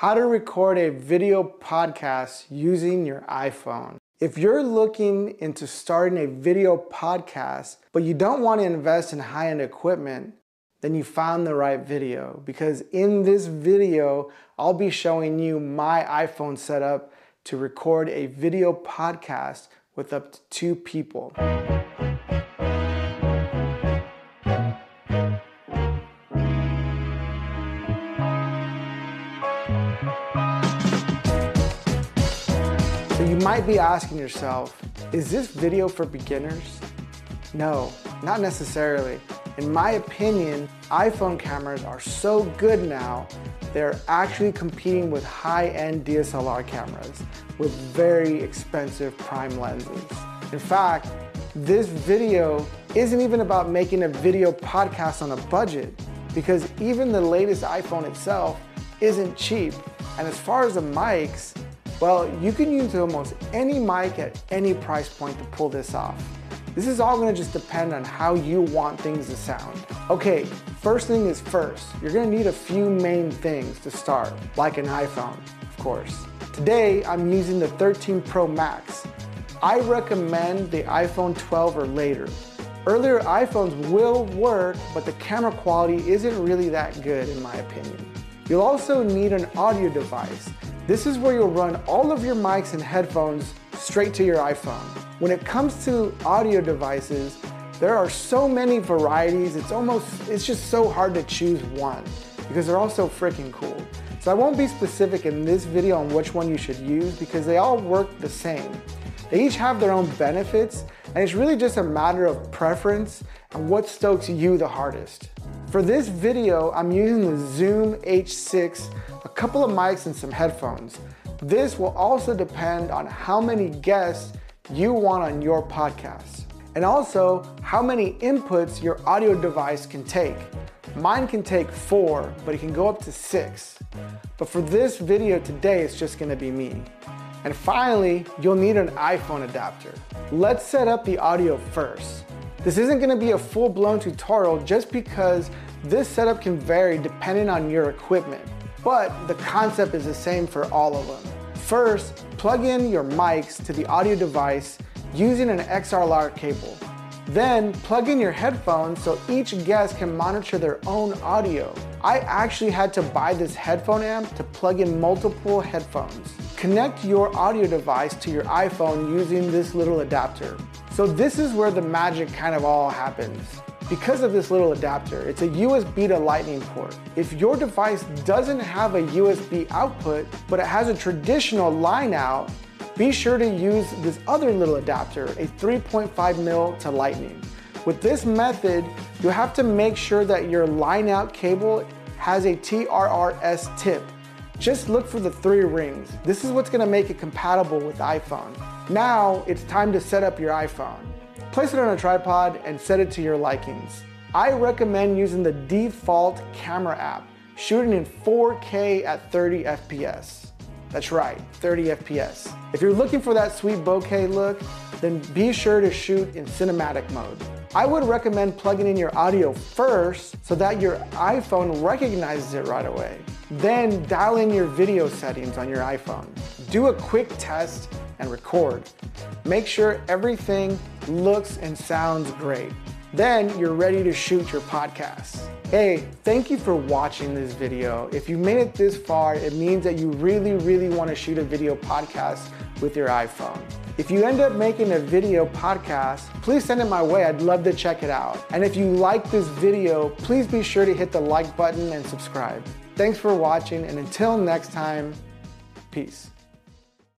how to record a video podcast using your iPhone. If you're looking into starting a video podcast, but you don't want to invest in high end equipment, then you found the right video because in this video, I'll be showing you my iPhone setup to record a video podcast with up to two people. So you might be asking yourself, is this video for beginners? No, not necessarily. In my opinion, iPhone cameras are so good now, they're actually competing with high-end DSLR cameras with very expensive prime lenses. In fact, this video isn't even about making a video podcast on a budget because even the latest iPhone itself isn't cheap. And as far as the mics, well, you can use almost any mic at any price point to pull this off. This is all gonna just depend on how you want things to sound. Okay, first thing is first. You're gonna need a few main things to start, like an iPhone, of course. Today, I'm using the 13 Pro Max. I recommend the iPhone 12 or later. Earlier iPhones will work, but the camera quality isn't really that good in my opinion. You'll also need an audio device. This is where you'll run all of your mics and headphones straight to your iPhone. When it comes to audio devices, there are so many varieties, it's almost, it's just so hard to choose one because they're all so freaking cool. So I won't be specific in this video on which one you should use because they all work the same. They each have their own benefits and it's really just a matter of preference and what stokes you the hardest. For this video, I'm using the Zoom H6, a couple of mics and some headphones. This will also depend on how many guests you want on your podcast and also how many inputs your audio device can take. Mine can take four, but it can go up to six. But for this video today, it's just gonna be me. And finally, you'll need an iPhone adapter. Let's set up the audio first. This isn't gonna be a full-blown tutorial just because this setup can vary depending on your equipment, but the concept is the same for all of them. First, plug in your mics to the audio device using an XLR cable. Then plug in your headphones so each guest can monitor their own audio. I actually had to buy this headphone amp to plug in multiple headphones. Connect your audio device to your iPhone using this little adapter. So this is where the magic kind of all happens. Because of this little adapter, it's a USB to lightning port. If your device doesn't have a USB output, but it has a traditional line out, be sure to use this other little adapter, a 3.5 mil to lightning. With this method, you have to make sure that your line out cable has a TRRS tip. Just look for the three rings. This is what's gonna make it compatible with iPhone. Now it's time to set up your iPhone. Place it on a tripod and set it to your likings. I recommend using the default camera app, shooting in 4K at 30 FPS. That's right, 30 FPS. If you're looking for that sweet bokeh look, then be sure to shoot in cinematic mode. I would recommend plugging in your audio first so that your iPhone recognizes it right away. Then dial in your video settings on your iPhone. Do a quick test and record. Make sure everything looks and sounds great. Then you're ready to shoot your podcast. Hey, thank you for watching this video. If you made it this far, it means that you really, really want to shoot a video podcast with your iPhone. If you end up making a video podcast, please send it my way. I'd love to check it out. And if you like this video, please be sure to hit the like button and subscribe. Thanks for watching, and until next time, peace.